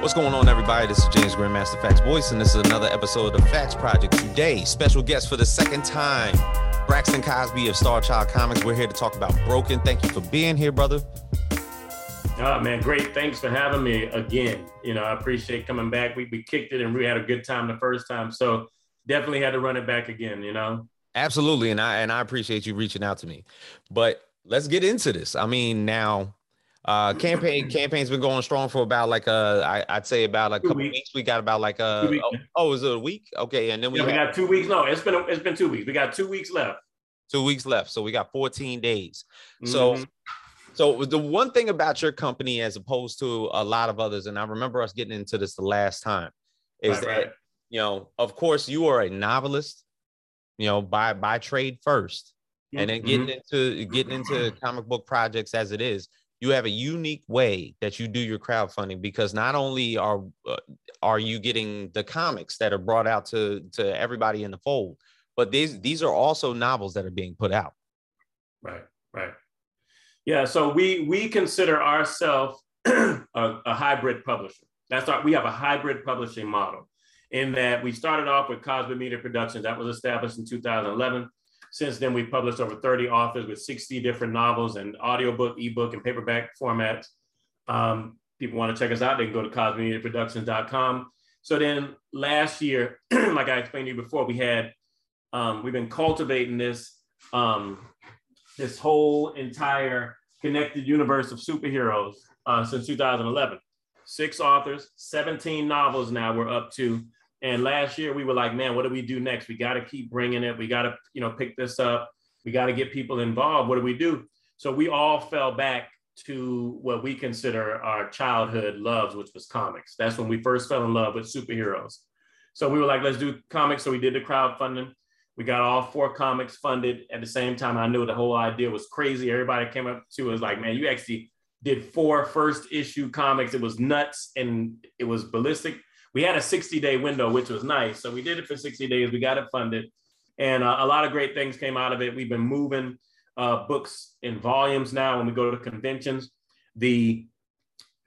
What's going on, everybody? This is James Grandmaster FAQs Boyce, and this is another episode of the FAQs Project. Today, special guest for the second time, Braxton Cosby of Starchild Comics. We're here to talk about Broken. Thank you for being here, brother. Oh man, great. Thanks for having me again. You know, I appreciate coming back. We, we kicked it and we had a good time the first time. So definitely had to run it back again, you know. Absolutely. And I and I appreciate you reaching out to me. But let's get into this. I mean, now uh campaign campaign's been going strong for about like uh I, I'd say about a couple weeks. weeks. We got about like a oh, oh, is it a week? Okay, and then we, yeah, we got two weeks. No, it's been it's been two weeks. We got two weeks left. Two weeks left. So we got 14 days. Mm-hmm. So so the one thing about your company, as opposed to a lot of others, and I remember us getting into this the last time, is right, that right. you know, of course, you are a novelist, you know, by by trade 1st and then getting mm-hmm. into getting into comic book projects as it is. You have a unique way that you do your crowdfunding because not only are uh, are you getting the comics that are brought out to to everybody in the fold, but these these are also novels that are being put out. Right, right. Yeah, so we we consider ourselves a, a, hybrid publisher. That's our we have a hybrid publishing model in that we started off with Cosby Media Productions that was established in 2011. Since then, we've published over 30 authors with 60 different novels and audiobook, ebook, and paperback formats. Um, people want to check us out, they can go to cosbymediaproductions.com. So then last year, like I explained to you before, we had um, we've been cultivating this um, this whole entire connected universe of superheroes uh, since 2011. Six authors, 17 novels now we're up to. And last year we were like, man, what do we do next? We got to keep bringing it. We got to, you know, pick this up. We got to get people involved. What do we do? So we all fell back to what we consider our childhood loves, which was comics. That's when we first fell in love with superheroes. So we were like, let's do comics. So we did the crowdfunding. We got all four comics funded at the same time. I knew the whole idea was crazy. Everybody came up to us like, man, you actually did four first issue comics. It was nuts and it was ballistic. We had a 60 day window, which was nice. So we did it for 60 days. We got it funded. And uh, a lot of great things came out of it. We've been moving uh, books in volumes now when we go to conventions. The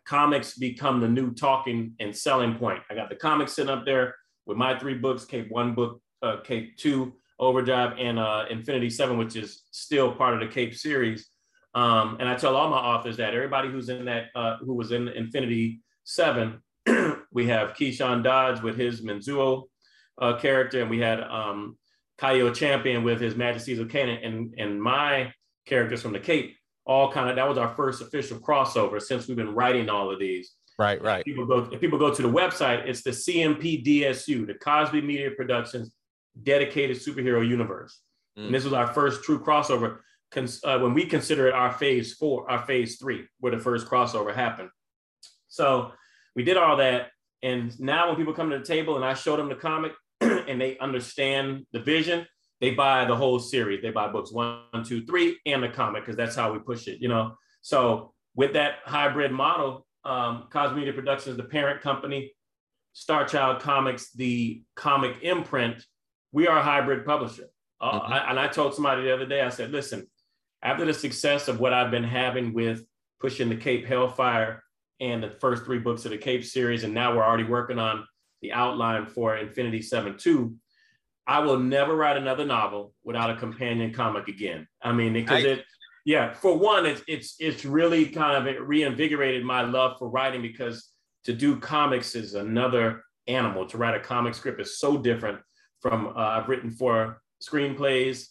comics become the new talking and selling point. I got the comics sitting up there with my three books, Cape One book, uh, Cape Two, Overdrive, and uh, Infinity Seven, which is still part of the Cape series. Um, and I tell all my authors that everybody who's in that, uh, who was in Infinity Seven, we have Keyshawn Dodge with his Menzuo uh, character, and we had um, Kaio Champion with his Majesties of Canaan, and and my characters from the Cape. All kind of that was our first official crossover since we've been writing all of these. Right, right. If people go if people go to the website, it's the CMPDSU, the Cosby Media Productions dedicated superhero universe. Mm. And this was our first true crossover. Uh, when we consider it our phase four, our phase three, where the first crossover happened. So we did all that. And now when people come to the table and I show them the comic and they understand the vision, they buy the whole series. They buy books one, two, three, and the comic, because that's how we push it, you know. So with that hybrid model, um, Media Productions, the parent company, Star Child Comics, the comic imprint, we are a hybrid publisher. Uh, mm-hmm. I, and I told somebody the other day, I said, listen, after the success of what I've been having with pushing the Cape Hellfire and the first three books of the Cape series, and now we're already working on the outline for Infinity 7 2, I will never write another novel without a companion comic again. I mean, because I, it, yeah, for one, it's it's it's really kind of reinvigorated my love for writing because to do comics is another animal. To write a comic script is so different from uh, I've written four screenplays,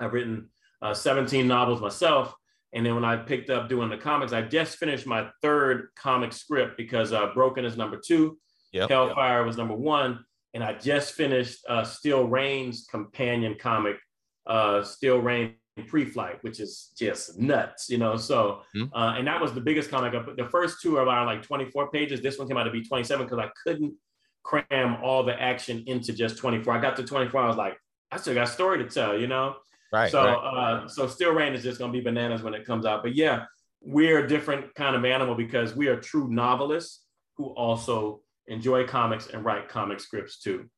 I've written uh, 17 novels myself. And then when I picked up doing the comics, I just finished my third comic script because uh, Broken is number two, yep, Hellfire yep. was number one, and I just finished uh, Still Rain's companion comic, uh, Still Rain pre-flight, which is just nuts, you know. So, mm-hmm. uh, and that was the biggest comic. The first two are about like 24 pages. This one came out to be 27 because I couldn't cram all the action into just 24. I got to 24, I was like, I still got a story to tell, you know? Right. So, right. Uh, so Still Rain is just going to be bananas when it comes out. But yeah, we're a different kind of animal because we are true novelists who also enjoy comics and write comic scripts too.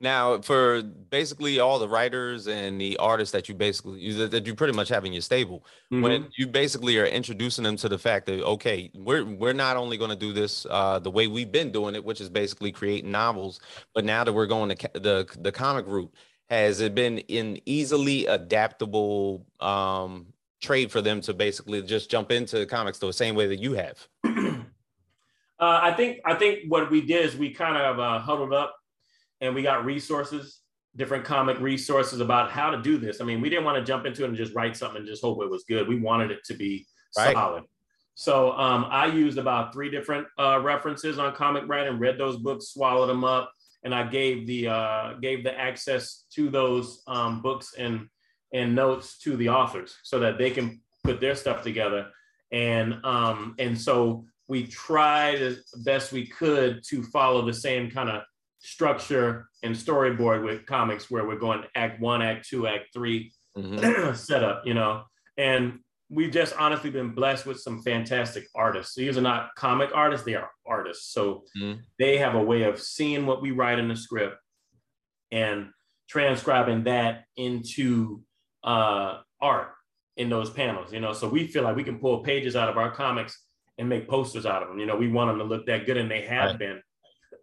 Now, for basically all the writers and the artists that you basically that you pretty much have in your stable, mm-hmm. when you basically are introducing them to the fact that okay, we're we're not only going to do this uh, the way we've been doing it, which is basically creating novels, but now that we're going to ca- the the comic route, has it been an easily adaptable um, trade for them to basically just jump into the comics the same way that you have? uh, I think I think what we did is we kind of uh, huddled up and we got resources, different comic resources about how to do this. I mean, we didn't want to jump into it and just write something and just hope it was good. We wanted it to be right. solid. So um, I used about three different uh, references on comic writing, read those books, swallowed them up, and I gave the uh, gave the access to those um, books and and notes to the authors so that they can put their stuff together. And um, and so we tried as best we could to follow the same kind of structure and storyboard with comics where we're going act one, act two, act 3 mm-hmm. setup, you know. And we've just honestly been blessed with some fantastic artists. these are not comic artists, they are artists. So mm-hmm. they have a way of seeing what we write in the script and transcribing that into uh, art in those panels, you know. So we feel like we can pull pages out of our comics and make posters out of them. You know, we want them to look that good, and they have right. been.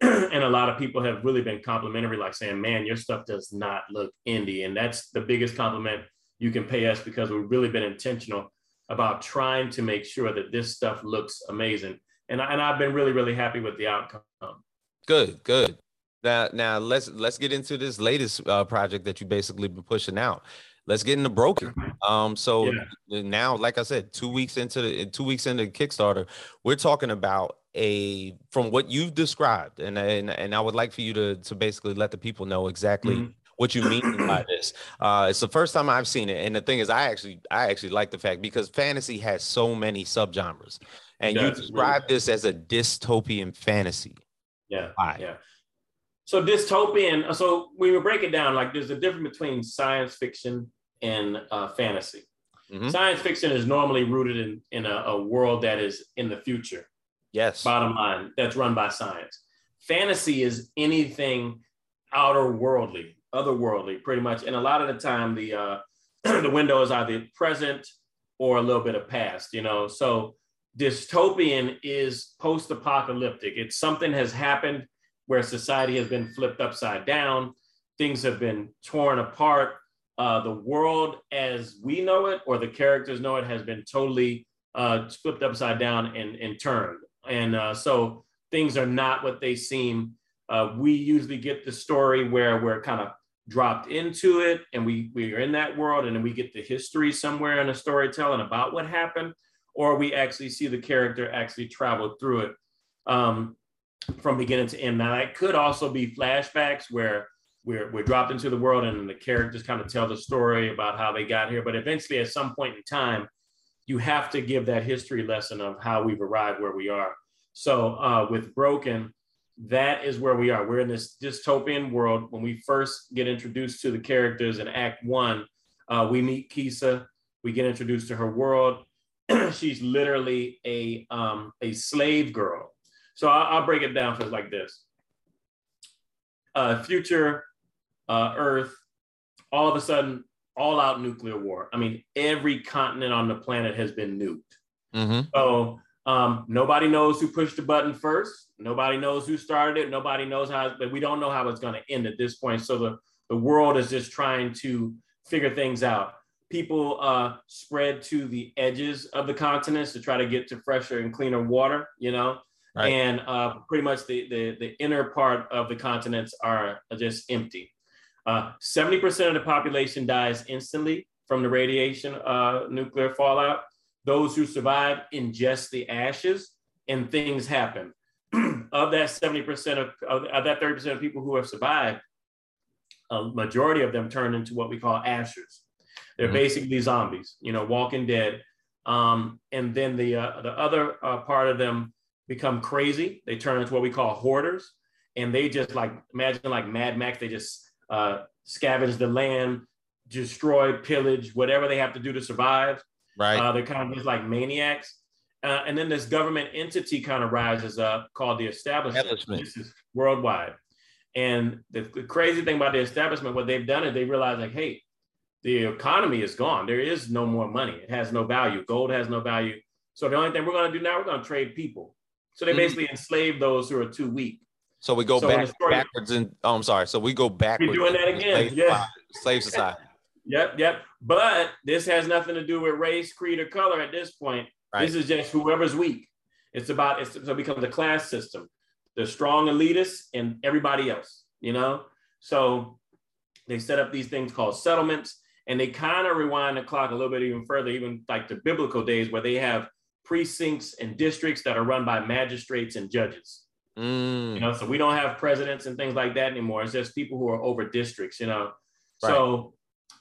and a lot of people have really been complimentary, like saying, "Man, your stuff does not look indie," and that's the biggest compliment you can pay us because we've really been intentional about trying to make sure that this stuff looks amazing. And, I, and I've been really, really happy with the outcome. Good, good. Now, now let's let's get into this latest uh, project that you basically been pushing out. Let's get into broken. Um, so yeah. now, like I said, two weeks into the two weeks into Kickstarter, we're talking about a from what you've described, and and and I would like for you to to basically let the people know exactly. Mm-hmm. What you mean by this? Uh, it's the first time I've seen it, and the thing is, I actually, I actually like the fact because fantasy has so many subgenres, and you describe really. this as a dystopian fantasy. Yeah, Why? yeah. So dystopian. So we would break it down like there's a difference between science fiction and uh, fantasy. Mm-hmm. Science fiction is normally rooted in in a, a world that is in the future. Yes. Bottom line, that's run by science. Fantasy is anything outer worldly, otherworldly, pretty much. And a lot of the time, the uh, the window is either present or a little bit of past. You know, so dystopian is post-apocalyptic. It's something has happened where society has been flipped upside down, things have been torn apart. Uh, the world as we know it, or the characters know it, has been totally uh, flipped upside down and, and turned. And uh, so things are not what they seem. Uh, we usually get the story where we're kind of dropped into it and we, we are in that world and then we get the history somewhere in a storytelling about what happened, or we actually see the character actually travel through it um, from beginning to end. Now, that could also be flashbacks where we're, we're dropped into the world and the characters kind of tell the story about how they got here. But eventually, at some point in time, you have to give that history lesson of how we've arrived where we are. So uh, with Broken, that is where we are. We're in this dystopian world. When we first get introduced to the characters in Act One, uh, we meet Keesa. We get introduced to her world. She's literally a um, a slave girl. So I'll, I'll, break it down for like this: uh, future uh, Earth, all of a sudden all out nuclear war. I mean, every continent on the planet has been nuked. Mm-hmm. So um, nobody knows who pushed the button first. Nobody knows who started it. Nobody knows how, but we don't know how it's going to end at this point. So the, the world is just trying to figure things out. People uh, spread to the edges of the continents to try to get to fresher and cleaner water, you know, right. and uh, pretty much the, the, the inner part of the continents are just empty. Uh, 70% of the population dies instantly from the radiation uh, nuclear fallout. Those who survive ingest the ashes and things happen. of that 70% of, of, of that 30% of people who have survived, a majority of them turn into what we call ashers. They're mm-hmm. basically zombies, you know, walking dead. Um, and then the, uh, the other uh, part of them become crazy. They turn into what we call hoarders. And they just like, imagine like Mad Max, they just uh, scavenge the land, destroy, pillage, whatever they have to do to survive. Right. Uh, they're kind of just like maniacs. Uh, and then this government entity kind of rises up called the establishment. establishment. This is worldwide. And the, the crazy thing about the establishment, what they've done is they realize like, hey, the economy is gone. There is no more money. It has no value. Gold has no value. So the only thing we're going to do now, we're going to trade people. So they mm-hmm. basically enslave those who are too weak. So we go so back, story, backwards and oh, I'm sorry. So we go backwards. We're doing that again. Slave, yeah. Slave society. Yep, yep. But this has nothing to do with race, creed, or color at this point. Right. This is just whoever's weak. It's about it's, so it becomes a class system. The strong elitists and everybody else, you know? So they set up these things called settlements and they kind of rewind the clock a little bit even further, even like the biblical days where they have precincts and districts that are run by magistrates and judges. Mm. You know, so we don't have presidents and things like that anymore. It's just people who are over districts, you know. Right. So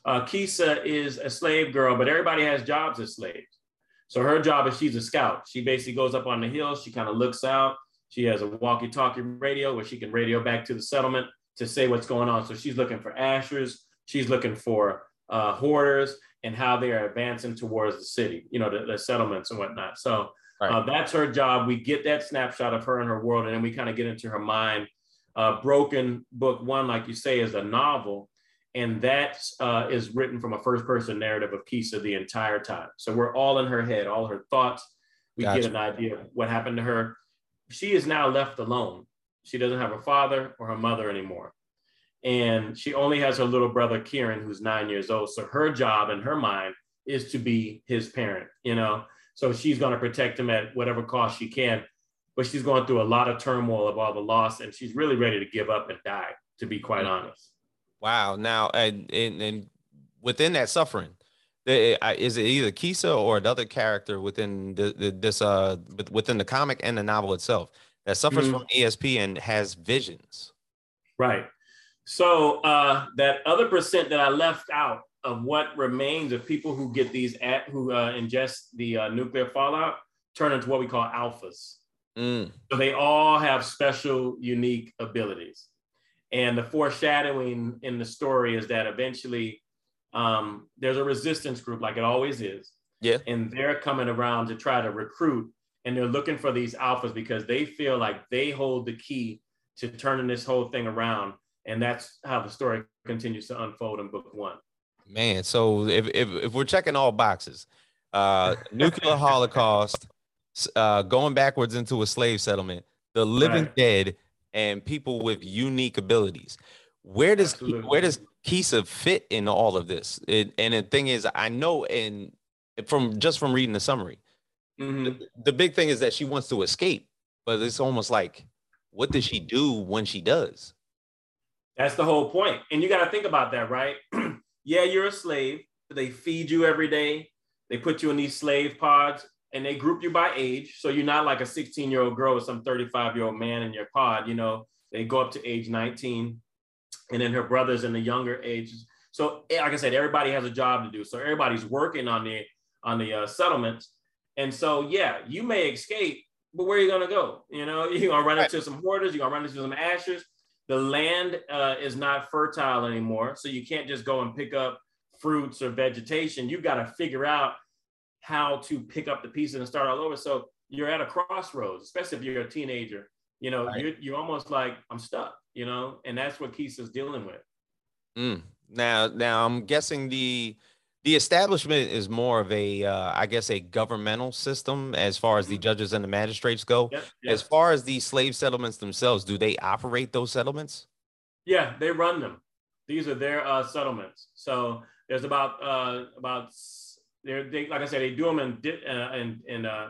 uh, Keesa is a slave girl, but everybody has jobs as slaves. So her job is she's a scout. She basically goes up on the hill. She kind of looks out. She has a walkie-talkie radio where she can radio back to the settlement to say what's going on. So she's looking for ashers. She's looking for uh, hoarders and how they are advancing towards the city, you know, the, the settlements and whatnot. So right. uh, that's her job. We get that snapshot of her and her world, and then we kind of get into her mind. Uh, Broken Book One, like you say, is a novel, and that uh, is written from a first person narrative of Keesa the entire time. So we're all in her head, all her thoughts. We gotcha. get an idea of what happened to her. She is now left alone. She doesn't have her father or her mother anymore and she only has her little brother Kieran, who's nine years old. So her job in her mind is to be his parent, you know. So she's going to protect him at whatever cost she can. But she's going through a lot of turmoil of all the loss, and she's really ready to give up and die, to be quite honest. Wow. Now, and, and, and within that suffering, is it either Keesa or another character within the, the, this uh within the comic and the novel itself that suffers mm-hmm. from ESP and has visions? Right. So uh, that other percent that I left out of what remains of people who get these at who uh, ingest the uh, nuclear fallout turn into what we call alphas. Mm. So they all have special, unique abilities. And the foreshadowing in the story is that eventually um, there's a resistance group, like it always is. Yeah. And they're coming around to try to recruit, and they're looking for these alphas because they feel like they hold the key to turning this whole thing around and that's how the story continues to unfold in book one. Man, so if if, if we're checking all boxes, uh, nuclear holocaust, uh, going backwards into a slave settlement, the living right. dead, and people with unique abilities. Where does Absolutely. where does Keesa fit in all of this? It, and the thing is, I know, and from just from reading the summary, mm-hmm. the, the big thing is that she wants to escape, but it's almost like, what does she do when she does? That's the whole point. And you got to think about that, right? yeah, you're a slave. They feed you every day. They put you in these slave pods and they group you by age. So you're not like a 16 year old girl with some 35 year old man in your pod. You know, they go up to age 19 and then her brother's in the younger ages. So eh, like I said, everybody has a job to do. So everybody's working on the on the uh, settlements. And so, yeah, you may escape, but where are you going to go? You know, you're to run into some hoarders, you're to run into some ashes. the land uh, is not fertile anymore. So you can't just go and pick up fruits or vegetation. You've got to figure out how to pick up the pieces and start all over. So you're at a crossroads, especially if you're a teenager. You know, right. you're, you're almost like, I'm stuck, you know, and that's what Keesa's dealing with. Mm. Now, now I'm guessing the the establishment is more of a uh, I guess a governmental system as far as the mm-hmm. judges and the magistrates go yep, yep. as far as the slave settlements themselves do they operate those settlements yeah they run them these are their uh, settlements so there's about uh, about they like i said they do them in uh, in in, uh,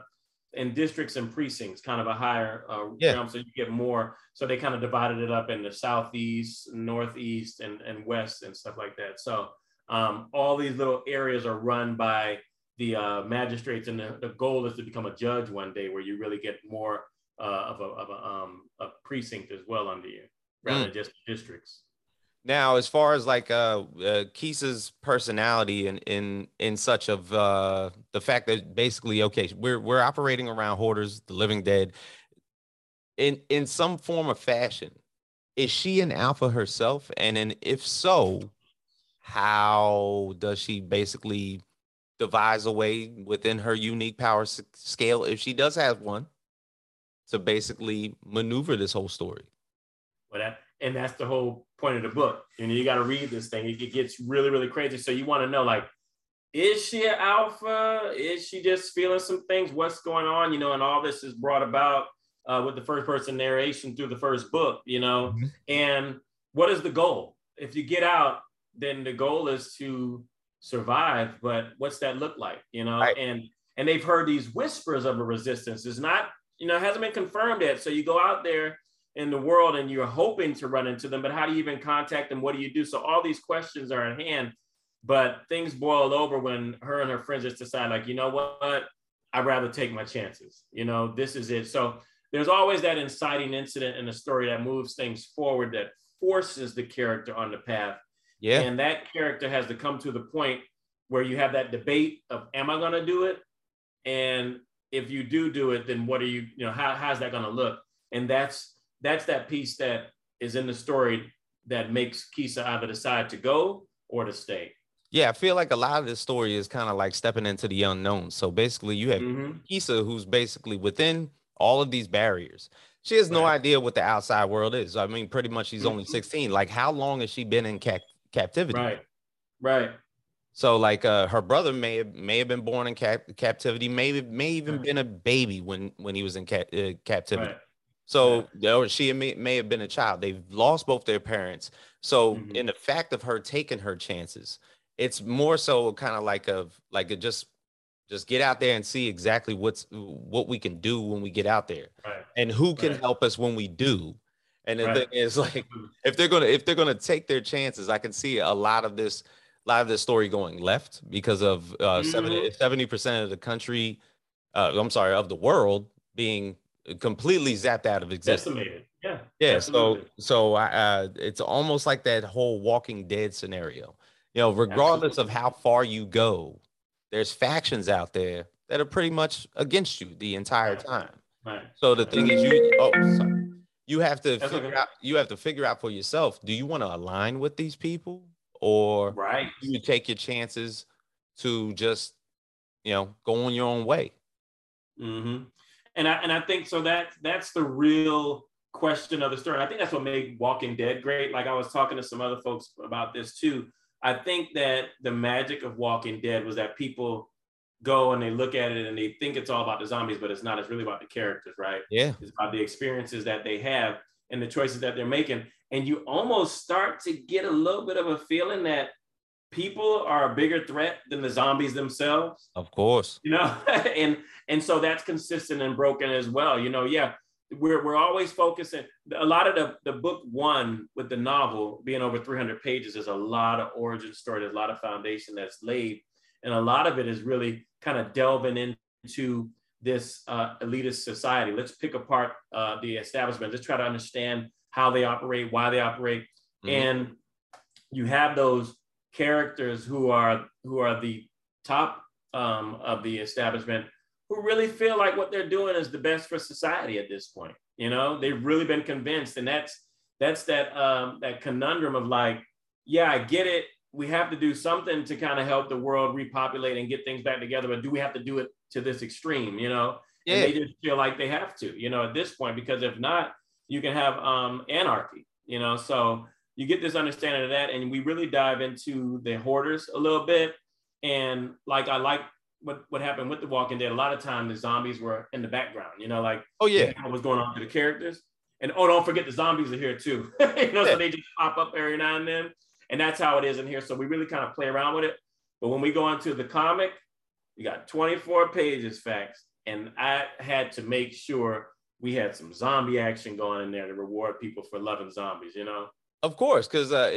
in districts and precincts kind of a higher uh, yeah. realm so you get more so they kind of divided it up in the southeast northeast and, and west and stuff like that so um, all these little areas are run by the uh, magistrates, and the, the, goal is to become a judge one day, where you really get more uh, of, a, of a, um, a, precinct as well under you, rather mm. than just districts. Now, as far as like uh, uh Keesa's personality and in in such of uh, the fact that basically, okay, we're we're operating around hoarders, the living dead, in in some form of fashion. Is she an alpha herself? And then if so, how does she basically devise a way within her unique power s- scale, if she does have one, to basically maneuver this whole story? Well, that and that's the whole point of the book. You know, you got to read this thing. It, it gets really, really crazy. So you want to know, like, is she an alpha? Is she just feeling some things? What's going on? You know, and all this is brought about uh, with the first person narration through the first book. You know, mm-hmm. and what is the goal? If you get out, then the goal is to survive. But what's that look like? You know, right. and and they've heard these whispers of a resistance. It's not, you know, it hasn't been confirmed yet. So you go out there in the world and you're hoping to run into them, but how do you even contact them? What do you do? So all these questions are at hand, but things boil over when her and her friends just decide, like, you know what? I'd rather take my chances. You know, this is it. So there's always that inciting incident in the story that moves things forward, that forces the character on the path. Yeah. And that character has to come to the point where you have that debate of, am I going to do it? And if you do do it, then what are you, you know, how, how's that going to look? And that's that's that piece that is in the story that makes Keesa either decide to go or to stay. Yeah, I feel like a lot of this story is kind of like stepping into the unknown. So basically, you have mm-hmm. Keesa, who's basically within all of these barriers. She has no idea what the outside world is. I mean, pretty much she's mm-hmm. only 16. Like, how long has she been in ca- captivity? Right. Right. So, like, uh, her brother may have may have been born in cap- captivity, may may even right. been a baby when when he was in ca- uh, captivity. Right. So or she may, may have been a child. They've lost both their parents. So mm-hmm. in the fact of her taking her chances, it's more so kind of like of like a just just get out there and see exactly what's what we can do when we get out there right. and who can right. help us when we do and the right. thing is like if they're gonna if they're gonna take their chances i can see a lot of this a lot of this story going left because of uh mm-hmm. 70 percent of the country uh i'm sorry of the world being completely zapped out of existence. Decimated. Yeah. Yeah. So so uh, it's almost like that whole Walking Dead scenario. You know, regardless Absolutely. of how far you go, there's factions out there that are pretty much against you the entire time. Right. So the thing is, you oh sorry, you have to That's figure okay. out you have to figure out for yourself. Do you want to align with these people, or right? Do you take your chances to just you know go on your own way? Mm-hmm and I and I think so that that's the real question of the story. I think that's what made Walking Dead great. Like I was talking to some other folks about this too. I think that the magic of Walking Dead was that people go and they look at it and they think it's all about the zombies, but it's not. It's really about the characters, right? Yeah. It's about the experiences that they have and the choices that they're making. And you almost start to get a little bit of a feeling that people are a bigger threat than the zombies themselves. Of course. You know, and and so that's consistent and broken as well. You know, yeah, we're we're always focusing a lot of the, the book one with the novel being over 300 pages is a lot of origin story, there's a lot of foundation that's laid. And a lot of it is really kind of delving into this uh, elitist society. Let's pick apart uh, the establishment. Let's try to understand how they operate, why they operate. Mm-hmm. And you have those characters who are who are the top um, of the establishment who really feel like what they're doing is the best for society at this point. You know, they've really been convinced, and that's that's that um, that conundrum of like, yeah, I get it. We have to do something to kind of help the world repopulate and get things back together, but do we have to do it to this extreme? You know, yeah. And they just feel like they have to. You know, at this point, because if not, you can have um, anarchy. You know, so you get this understanding of that, and we really dive into the hoarders a little bit. And like I like what what happened with the Walking Dead. A lot of time the zombies were in the background. You know, like oh yeah, what was going on to the characters. And oh, don't forget the zombies are here too. you know, yeah. so they just pop up every now and then. And that's how it is in here. So we really kind of play around with it. But when we go into the comic, you got 24 pages facts. And I had to make sure we had some zombie action going in there to reward people for loving zombies, you know? Of course, because uh,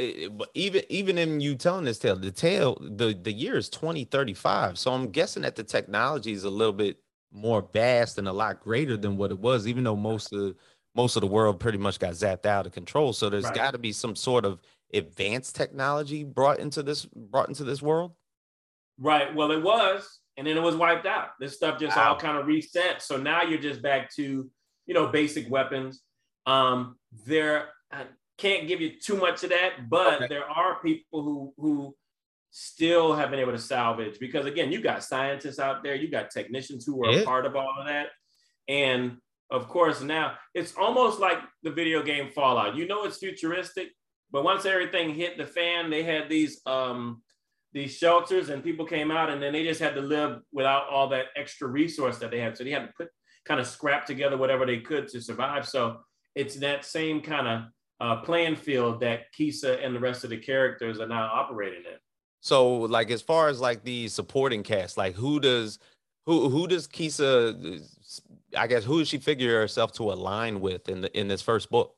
even even in you telling this tale, the tale the the year is twenty thirty five. So I'm guessing that the technology is a little bit more vast and a lot greater than what it was. Even though most of most of the world pretty much got zapped out of control, so there's right. got to be some sort of advanced technology brought into this brought into this world. Right. Well, it was, and then it was wiped out. This stuff just wow. all kind of reset. So now you're just back to you know basic weapons. Um, there can't give you too much of that, but okay. there are people who who still have been able to salvage because again, you got scientists out there, you got technicians who are yeah. a part of all of that, and of course, now it's almost like the video game Fallout. You know, it's futuristic, but once everything hit the fan, they had these um, these shelters, and people came out, and then they just had to live without all that extra resource that they had. So they had to put kind of scrap together whatever they could to survive. So it's that same kind of uh, playing field that Keesa and the rest of the characters are now operating in. So, like, as far as like the supporting cast, like, who does who who does Keesa? I guess who does she figure herself to align with in the in this first book?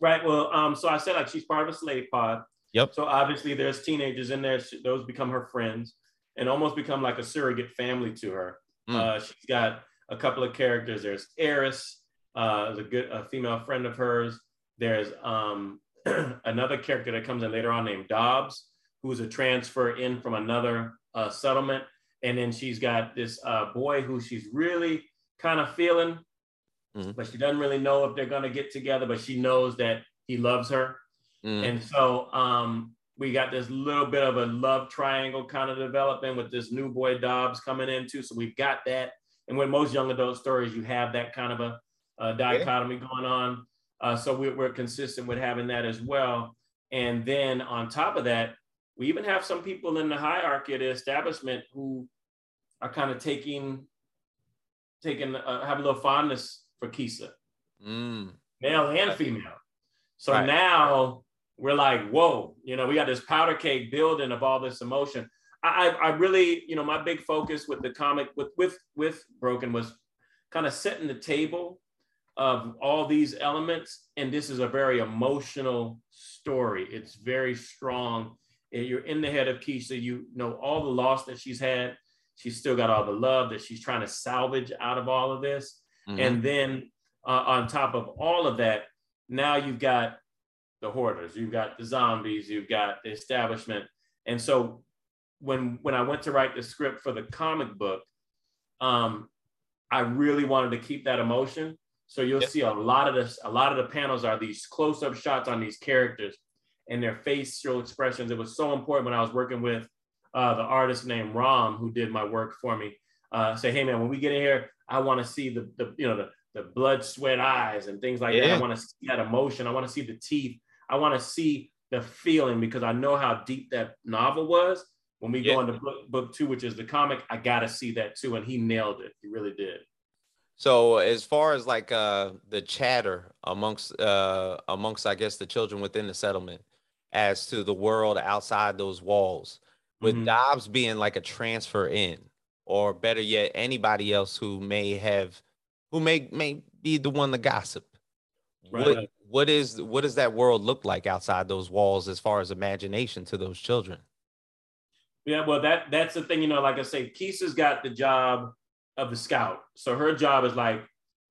Right. Well, um, so I said like she's part of a slave pod. Yep. So obviously there's teenagers in there. Those become her friends and almost become like a surrogate family to her. Mm. Uh, she's got a couple of characters. There's Eris, uh, a good a female friend of hers. There's um, another character that comes in later on named Dobbs, who's a transfer in from another uh, settlement. And then she's got this uh, boy who she's really kind of feeling, mm-hmm. but she doesn't really know if they're going to get together, but she knows that he loves her. Mm-hmm. And so um, we got this little bit of a love triangle kind of developing with this new boy Dobbs coming in too. So we've got that. And with most young adult stories, you have that kind of a, a dichotomy yeah. going on. Uh, so we're, we're consistent with having that as well. And then on top of that, we even have some people in the hierarchy of the establishment who are kind of taking, taking, uh, have a little fondness for Keesa, mm. male and female. So right. now we're like, whoa, you know, we got this powder cake building of all this emotion. I, I really, you know, my big focus with the comic with with with Broken was kind of setting the table of all these elements, and this is a very emotional story. It's very strong. You're in the head of Keesa. You know all the loss that she's had. She's still got all the love that she's trying to salvage out of all of this. Mm-hmm. And then uh, on top of all of that, now you've got the hoarders, you've got the zombies, you've got the establishment. And so when when I went to write the script for the comic book, um, I really wanted to keep that emotion. So you'll yep. see a lot of this, a lot of the panels are these close-up shots on these characters and their facial expressions. It was so important when I was working with uh, the artist named Rom, who did my work for me. Uh, say, hey man, when we get in here, I want to see the, the you know the, the blood sweat eyes and things like yeah. that. I want to see that emotion. I want to see the teeth. I want to see the feeling because I know how deep that novel was. When we yeah. go into book, book two, which is the comic, I got to see that too. And he nailed it. He really did. So as far as like uh, the chatter amongst uh, amongst I guess the children within the settlement as to the world outside those walls, with mm-hmm. Dobbs being like a transfer in, or better yet, anybody else who may have who may may be the one to gossip. Right. What, what is what does that world look like outside those walls as far as imagination to those children? Yeah, well, that that's the thing, you know. Like I say, Keesa's got the job of the scout, so her job is like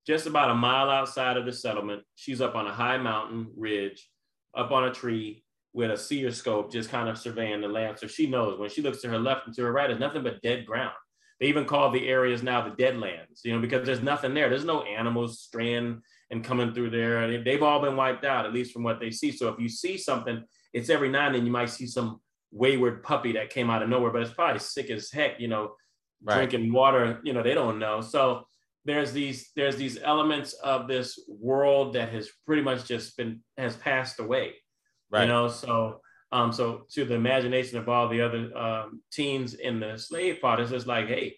just about a mile outside of the settlement. She's up on a high mountain ridge, up on a tree with a seer scope, just kind of surveying the land. So she knows when she looks to her left and to her right, there's nothing but dead ground. They even call the areas now the deadlands, you know, because there's nothing there. There's no animals straying and coming through there. They've all been wiped out, at least from what they see. So if you see something, it's every now and then you might see some wayward puppy that came out of nowhere, but it's probably sick as heck, you know, right. drinking water, you know, they don't know. So there's these there's these elements of this world that has pretty much just been has passed away. Right. You know, so um, so to the imagination of all the other um, teens in the slave part, it's just like, hey,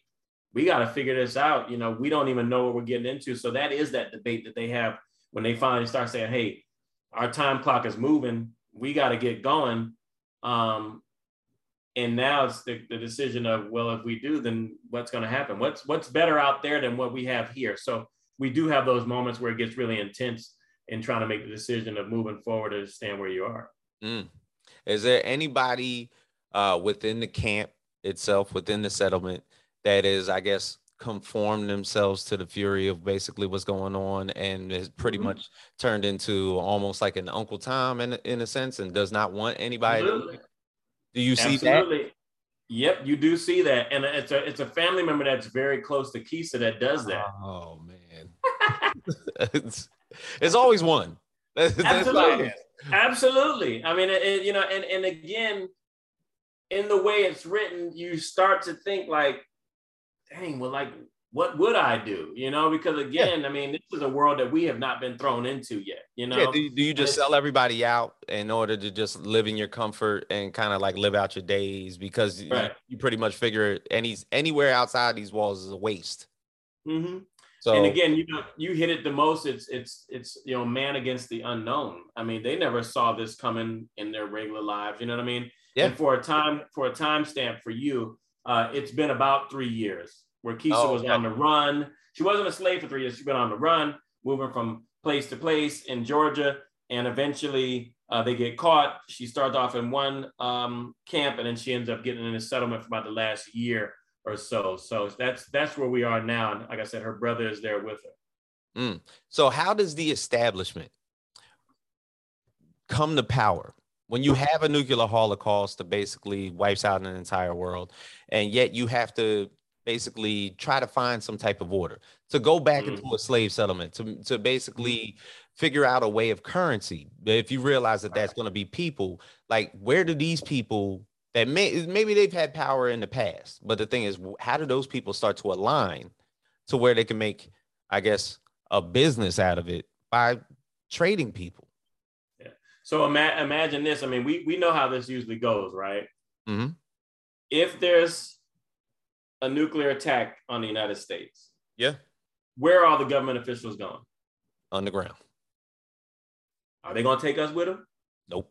we got to figure this out. You know, we don't even know what we're getting into. So that is that debate that they have when they finally start saying, hey, our time clock is moving. We got to get going. Um, and now it's the, the decision of, well, if we do, then what's going to happen? What's what's better out there than what we have here? So we do have those moments where it gets really intense in trying to make the decision of moving forward to stand where you are. Mm. Is there anybody uh, within the camp itself, within the settlement, that is, I guess, conform themselves to the fury of basically what's going on and is pretty mm-hmm. much turned into almost like an Uncle Tom in, in a sense and does not want anybody. To, do you see Absolutely. that? Yep, you do see that, and it's a it's a family member that's very close to Keesa that does that. Oh man, it's, it's always one. Absolutely. Absolutely. I mean, it, you know, and, and again, in the way it's written, you start to think like, dang, well, like, what would I do? You know, because again, yeah. I mean, this is a world that we have not been thrown into yet. You know, yeah, do, do, you just sell everybody out in order to just live in your comfort and kind of like live out your days because right. you, you, pretty much figure any anywhere outside these walls is a waste. Mm-hmm. So, and again, you know, you hit it the most. It's it's it's you know, man against the unknown. I mean, they never saw this coming in their regular lives. You know what I mean? Yeah. And for a time, for a time stamp for you, uh, it's been about three years where Keesa oh, was on the run. She wasn't a slave for three years. She's been on the run, moving from place to place in Georgia, and eventually uh, they get caught. She starts off in one um, camp, and then she ends up getting in a settlement for about the last year or so. So that's that's where we are now. And like I said, her brother is there with her. Mm. So how does the establishment come to power? When you have a nuclear holocaust that basically wipes out an entire world, and yet you have to basically try to find some type of order to go back mm. into a slave settlement to, to basically mm. figure out a way of currency if you realize that that's going to be people like where do these people that may maybe they've had power in the past but the thing is how do those people start to align to where they can make i guess a business out of it by trading people yeah so ima- imagine this i mean we we know how this usually goes right mm-hmm. if there's a nuclear attack on the United States. Yeah. Where are all the government officials going? Underground. Are they going to take us with them? Nope.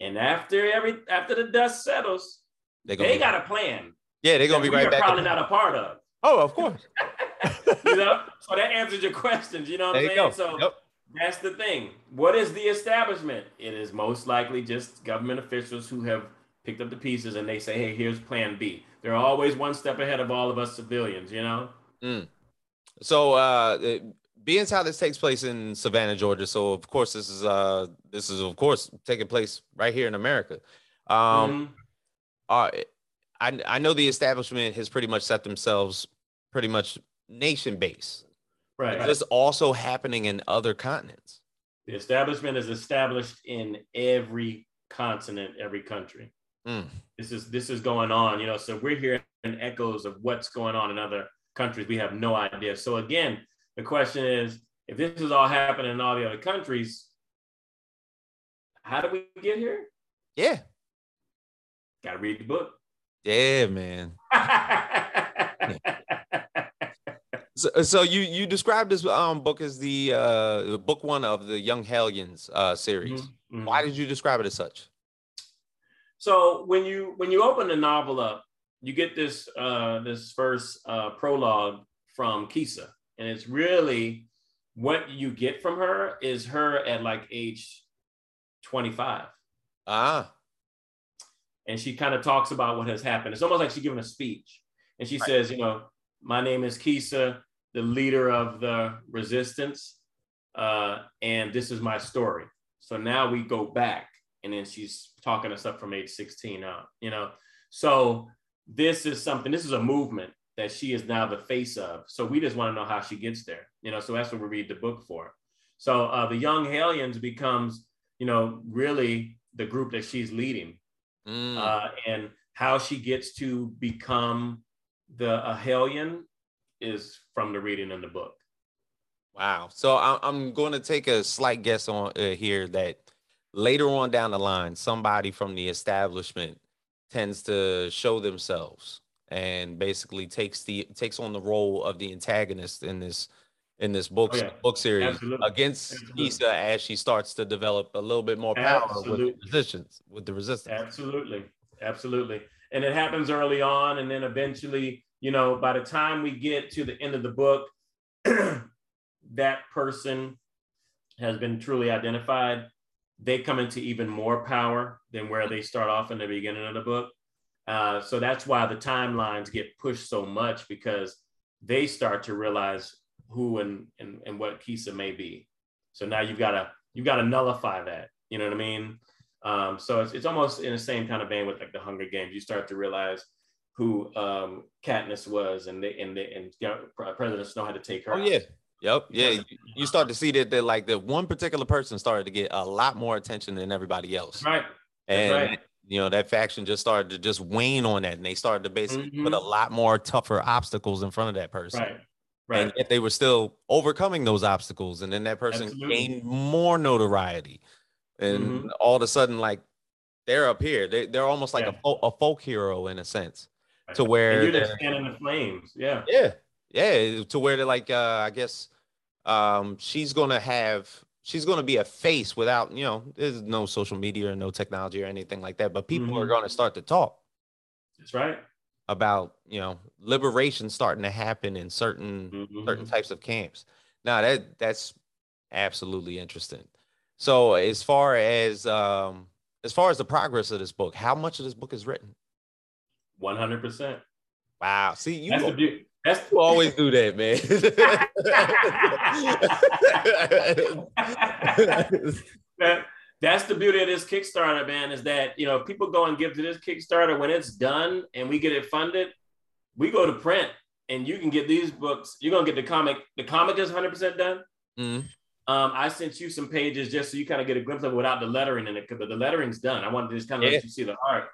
And after every after the dust settles, they, they got a plan. Yeah, they're gonna be right back. Probably not a part of. Oh, of course. you know, so that answers your questions. You know what there I'm saying? So yep. that's the thing. What is the establishment? It is most likely just government officials who have picked up the pieces and they say, "Hey, here's Plan B." they're always one step ahead of all of us civilians, you know? Mm. So, uh, being how this takes place in Savannah, Georgia, so of course this is uh this is of course taking place right here in America. Um, mm-hmm. uh, I I know the establishment has pretty much set themselves pretty much nation based. Right. Is this also happening in other continents? The establishment is established in every continent, every country. Mm. This is this is going on, you know. So we're hearing echoes of what's going on in other countries. We have no idea. So again, the question is, if this is all happening in all the other countries, how do we get here? Yeah, got to read the book. Yeah, man. so, so you you described this um book as the uh book one of the Young Hellions uh series. Mm-hmm. Why did you describe it as such? So when you when you open the novel up, you get this uh, this first uh, prologue from Keesa, and it's really what you get from her is her at like age 25. Ah. And she kind of talks about what has happened. It's almost like she's giving a speech. And she right. says, you know, my name is Keesa, the leader of the resistance. Uh, and this is my story. So now we go back and then she's talking us up from age 16 up, you know. So this is something, this is a movement that she is now the face of. So we just want to know how she gets there, you know. So that's what we read the book for. So uh, the Young Hellions becomes, you know, really the group that she's leading, mm. uh, and how she gets to become the a Hellion is from the reading in the book. Wow. So I'm going to take a slight guess on uh, here that later on down the line, somebody from the establishment tends to show themselves and basically takes the takes on the role of the antagonist in this in this book oh, yeah. book series Absolutely. against Absolutely. Issa as she starts to develop a little bit more power Absolutely. with the resistance with the resistance. Absolutely. Absolutely. And it happens early on and then eventually, you know, by the time we get to the end of the book, that person has been truly identified they come into even more power than where they start off in the beginning of the book. Uh, so that's why the timelines get pushed so much because they start to realize who and, and, and what Keesa may be. So now you've got to you've got to nullify that. You know what I mean? Um, so it's, it's almost in the same kind of vein with like the Hunger Games. You start to realize who um, Katniss was, and they and they, and you know, President Snow had to take her. Oh out. yeah, Yep. Yeah. You start to see that that like the one particular person started to get a lot more attention than everybody else. Right. and right. you know, that faction just started to just wane on that, and they started to basically mm-hmm. put a lot more tougher obstacles in front of that person. Right. Right. And yet they were still overcoming those obstacles, and then that person Absolutely. gained more notoriety, and mm-hmm. all of a sudden, like they're up here. They they're almost like yeah. a, a folk hero in a sense, right. to where and you're just standing in the flames. Yeah. Yeah. Yeah. To where they're like, uh, I guess, um, she's gonna have she's going to be a face without you know there's no social media or no technology or anything like that but people mm-hmm. are going to start to talk that's right about you know liberation starting to happen in certain mm-hmm. certain types of camps now that that's absolutely interesting so as far as um as far as the progress of this book how much of this book is written 100% wow see you that's the beauty that's you always do that, man. that, that's the beauty of this Kickstarter, man, is that you know if people go and give to this Kickstarter when it's done and we get it funded, we go to print and you can get these books. You're gonna get the comic. The comic is 100 percent done. Mm-hmm. Um, I sent you some pages just so you kind of get a glimpse of it without the lettering in it, because the lettering's done. I wanted to just kind of yeah. let you see the art.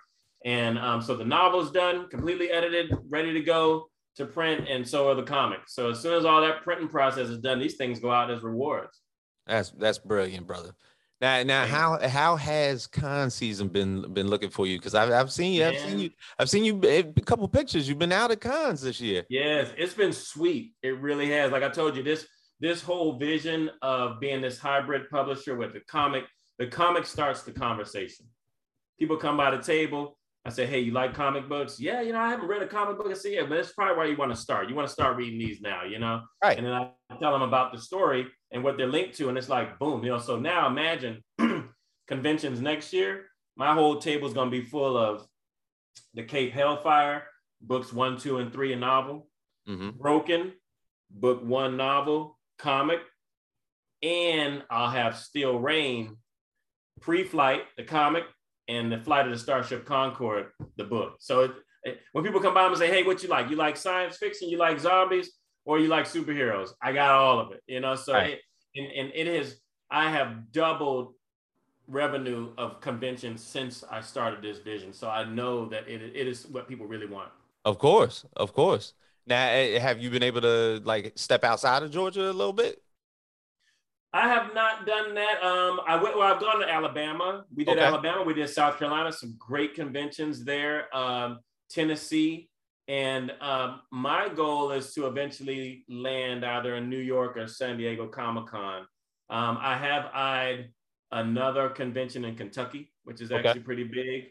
And um, so the novel's done, completely edited, ready to go to print, and so are the comics. So as soon as all that printing process is done, these things go out as rewards. That's that's brilliant, brother. Now, now, how how has con season been been looking for you? Because I've I've seen you, I've seen you, I've seen you eh, a couple pictures. You've been out at cons this year. Yes, it's been sweet. It really has. Like I told you, this this whole vision of being this hybrid publisher with the comic, the comic starts the conversation. People come by the table, I said, hey, you like comic books? Yeah, you know, I haven't read a comic book. I said, yeah, but that's probably where you want to start. You want to start reading these now, you know? Right. And then I tell them about the story and what they're linked to. And it's like, boom, you know, so now imagine conventions next year. My whole table is going to be full of the Cape Hellfire, books one, two, and three, a novel. Mm-hmm. Broken, book one novel, comic. And I'll have Steel Rain, pre flight, the comic, and the flight of the Starship concord the book. So it, it, when people come by and say, "Hey, what you like? You like science fiction? You like zombies? Or you like superheroes?" I got all of it, you know. So right. it, and, and it is. I have doubled revenue of conventions since I started this vision. So I know that it, it is what people really want. Of course, of course. Now, eh, have you been able to like step outside of Georgia a little bit? I have not done that. Um, I went. Well, I've gone to Alabama. We did okay. Alabama. We did South Carolina. Some great conventions there. Um, Tennessee, and um, my goal is to eventually land either in New York or San Diego Comic Con. Um, I have eyed another convention in Kentucky, which is actually okay. pretty big,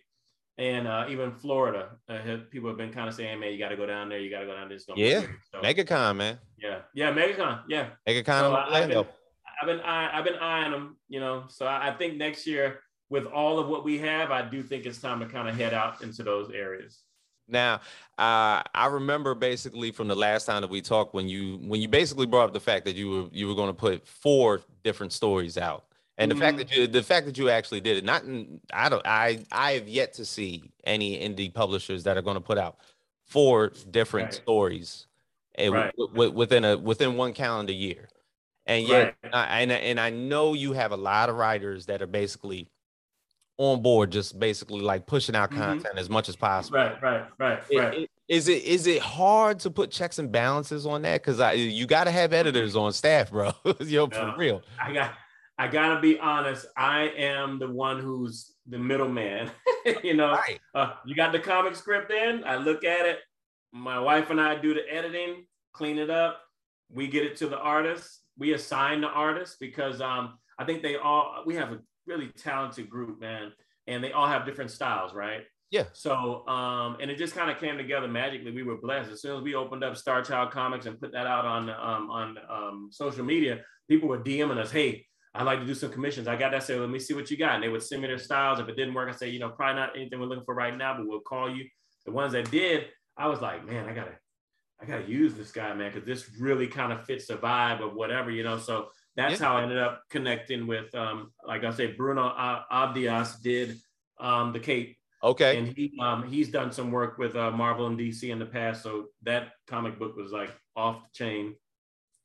and uh, even Florida. Uh, people have been kind of saying, "Man, you got to go down there. You got to go down there." Yeah, so, MegaCon, man. Yeah, yeah, MegaCon. Yeah, MegaCon. So Orlando. I've been I've been eyeing them, you know. So I think next year, with all of what we have, I do think it's time to kind of head out into those areas. Now, uh, I remember basically from the last time that we talked when you when you basically brought up the fact that you were you were going to put four different stories out, and mm-hmm. the fact mm-hmm. that you the fact that you actually did it. Not in, I don't I I have yet to see any indie publishers that are going to put out four different right. stories eh, right. w- w- within a within one calendar year. And yet, right. I, and, and I know you have a lot of writers that are basically on board, just basically like pushing out mm-hmm. content mm-hmm. as much as possible. Right, right, right, it, right. It, is it is it hard to put checks and balances on that? Because I you got to have editors on staff, bro. Yo, no, for real. I got I gotta be honest. I am the one who's the middleman. you know, right. uh, you got the comic script in. I look at it. My wife and I do the editing, clean it up. We get it to the artist we assign the artists because um, I think they all we have a really talented group, man, and they all have different styles, right? Yeah. So um, and it just kind of came together magically. We were blessed as soon as we opened up Starchild Comics and put that out on um, on um, social media. People were DMing us, "Hey, I'd like to do some commissions. I got that. Say, let me see what you got." And they would send me their styles. If it didn't work, I say, you know, probably not anything we're looking for right now, but we'll call you. The ones that did, I was like, man, I gotta I gotta use this guy, man, because this really kind of fits the vibe of whatever, you know. So that's yeah. how I ended up connecting with, um, like I say, Bruno Abdias did um, the Cape. Okay. And he um, he's done some work with uh, Marvel and DC in the past, so that comic book was like off the chain.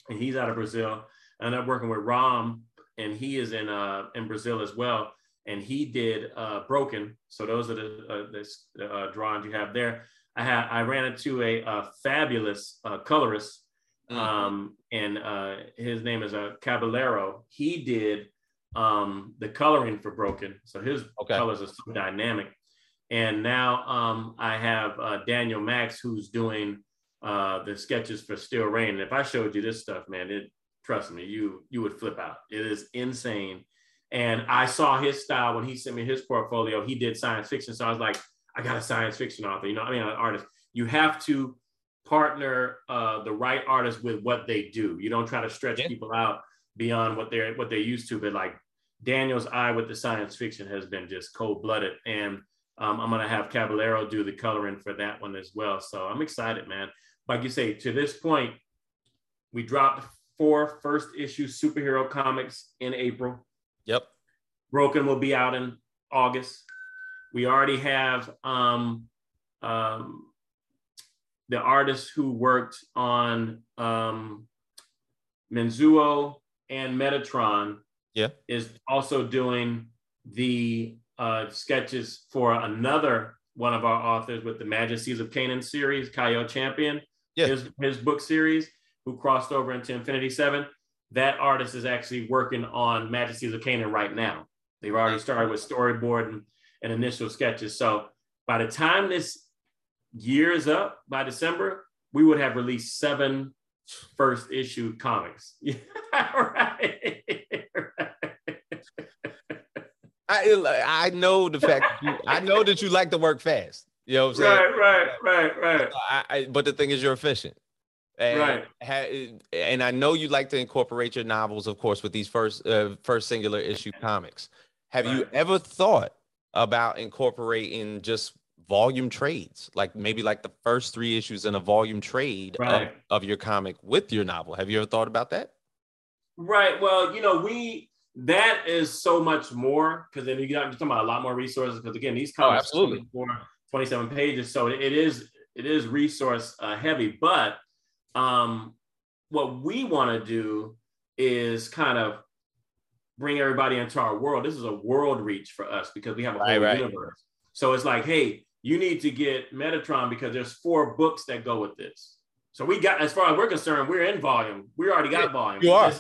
And he's out of Brazil. I ended up working with Ram, and he is in uh, in Brazil as well. and he did uh, Broken. So those are the, uh, the uh, drawings you have there. I had I ran into a, a fabulous uh, colorist, mm. um, and uh, his name is a uh, Caballero. He did um, the coloring for Broken, so his okay. colors are so dynamic. And now um, I have uh, Daniel Max who's doing uh, the sketches for Steel Rain. And if I showed you this stuff, man, it trust me, you you would flip out. It is insane. And I saw his style when he sent me his portfolio. He did science fiction, so I was like, I got a science fiction author. You know, I mean, an artist. You have to partner uh, the right artist with what they do. You don't try to stretch yeah. people out beyond what they're what they're used to. But like Daniel's eye with the science fiction has been just cold blooded, and um, I'm gonna have Caballero do the coloring for that one as well. So I'm excited, man. Like you say, to this point, we dropped four first issue superhero comics in April. Yep. Broken will be out in August. We already have um, um, the artist who worked on um, Menzuo and Metatron yeah. is also doing the uh, sketches for another one of our authors with the Majesties of Canaan series, Kyle Champion, yeah. his, his book series, who crossed over into Infinity Seven. That artist is actually working on Majesties of Canaan right now. They've already started with storyboard and, and initial sketches. So by the time this year is up, by December, we would have released seven first issue comics. right. I I know the fact you, I know that you like to work fast. You know what I'm saying? Right, right, right, right. I, I, but the thing is, you're efficient. And, right. Ha, and I know you like to incorporate your novels, of course, with these first uh, first singular issue comics. Have right. you ever thought about incorporating just volume trades, like maybe like the first three issues in a volume trade right. of, of your comic with your novel? Have you ever thought about that? Right. Well, you know, we that is so much more because then you got you're talking about a lot more resources because again these comics oh, absolutely 27 pages so it, it is it is resource uh, heavy but um what we want to do is kind of bring everybody into our world this is a world reach for us because we have a whole right, right. universe so it's like hey you need to get metatron because there's four books that go with this so we got as far as we're concerned we're in volume we already got volume you are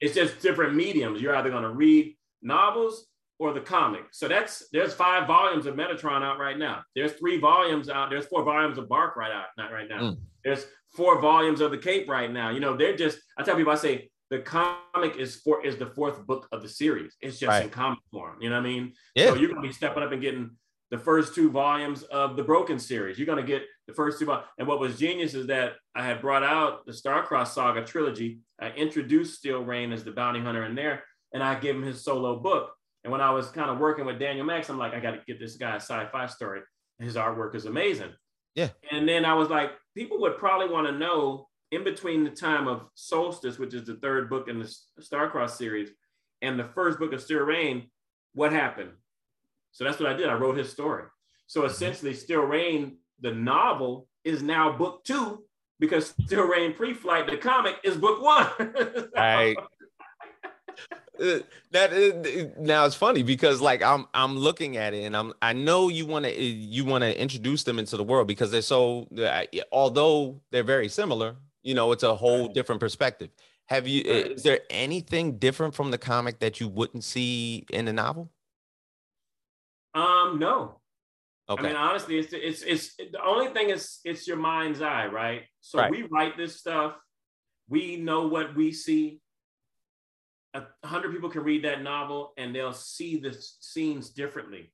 it's just different mediums. You're either going to read novels or the comic. So that's there's five volumes of Metatron out right now. There's three volumes out. There's four volumes of Bark right out, not right now. Mm. There's four volumes of the Cape right now. You know, they're just. I tell people, I say the comic is for is the fourth book of the series. It's just right. in comic form. You know what I mean? Yeah. So you're gonna be stepping up and getting the first two volumes of the Broken series. You're gonna get the first two. And what was genius is that I had brought out the Starcross Saga trilogy I introduced Steel Rain as the bounty hunter in there, and I gave him his solo book. And when I was kind of working with Daniel Max, I'm like, I got to get this guy a sci-fi story. His artwork is amazing. Yeah. And then I was like, people would probably want to know in between the time of Solstice, which is the third book in the Starcross series, and the first book of Steel Rain, what happened? So that's what I did. I wrote his story. So mm-hmm. essentially, Steel Rain, the novel, is now book two because Steel Rain Pre-Flight, the comic, is book one. right. Uh, that is, now it's funny because like I'm I'm looking at it and I'm I know you want to you want to introduce them into the world because they're so uh, although they're very similar you know it's a whole different perspective have you is there anything different from the comic that you wouldn't see in the novel um no Okay. I mean, honestly, it's it's it's the only thing is it's your mind's eye, right? So right. we write this stuff, we know what we see. A hundred people can read that novel and they'll see the scenes differently.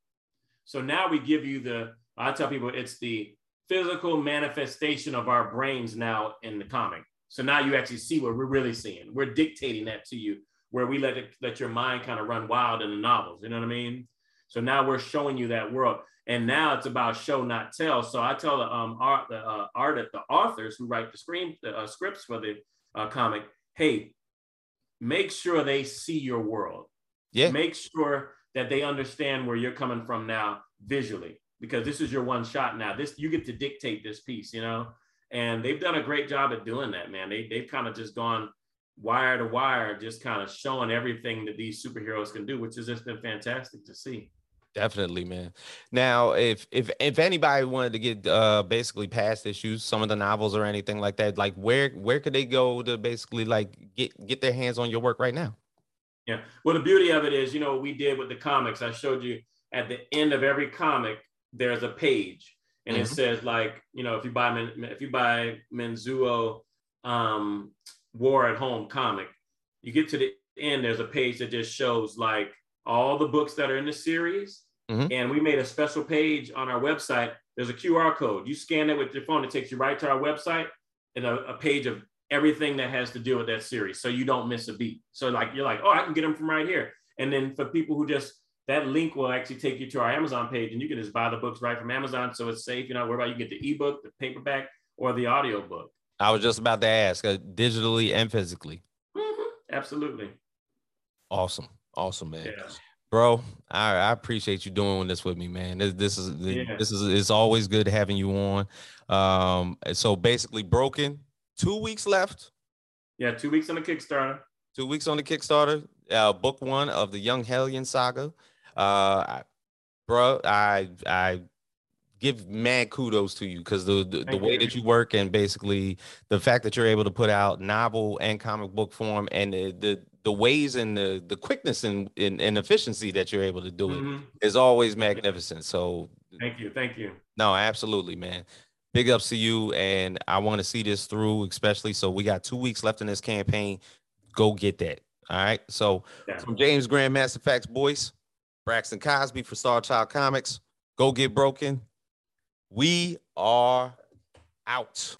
So now we give you the. I tell people it's the physical manifestation of our brains now in the comic. So now you actually see what we're really seeing. We're dictating that to you, where we let it let your mind kind of run wild in the novels. You know what I mean? So now we're showing you that world and now it's about show not tell. So I tell the um art the uh, art the authors who write the screen the uh, scripts for the uh, comic, hey, make sure they see your world. Yeah. Make sure that they understand where you're coming from now visually, because this is your one shot now. This you get to dictate this piece, you know. And they've done a great job at doing that, man. They they've kind of just gone wire to wire, just kind of showing everything that these superheroes can do, which has just been fantastic to see. Definitely, man. Now, if if if anybody wanted to get uh basically past issues, some of the novels or anything like that, like where where could they go to basically like get get their hands on your work right now? Yeah. Well, the beauty of it is, you know, what we did with the comics. I showed you at the end of every comic, there's a page, and mm-hmm. it says like, you know, if you buy men, if you buy Menzuo um, War at Home comic, you get to the end, there's a page that just shows like all the books that are in the series. Mm-hmm. And we made a special page on our website. There's a QR code. You scan it with your phone, it takes you right to our website and a, a page of everything that has to do with that series. So you don't miss a beat. So like you're like, oh, I can get them from right here. And then for people who just that link will actually take you to our Amazon page and you can just buy the books right from Amazon. So it's safe. You know, where about you get the ebook, the paperback, or the audio book. I was just about to ask, uh, digitally and physically. Mm-hmm. Absolutely. Awesome. Awesome, man. Yeah. Bro, I, I appreciate you doing this with me, man. This, this is yeah. this is it's always good having you on. Um, so basically, broken. Two weeks left. Yeah, two weeks on the Kickstarter. Two weeks on the Kickstarter. Uh, book one of the Young Hellion saga. Uh, I, bro, I I give mad kudos to you because the the, the way you. that you work and basically the fact that you're able to put out novel and comic book form and the the, the ways and the the quickness and, and, and efficiency that you're able to do mm-hmm. it is always magnificent. So thank you, thank you. No, absolutely, man. Big ups to you, and I want to see this through, especially. So we got two weeks left in this campaign. Go get that. All right. So yeah. from James Grandmaster FAQs Boyce, Braxton Cosby for Starchild Comics. Go get broken. We are out.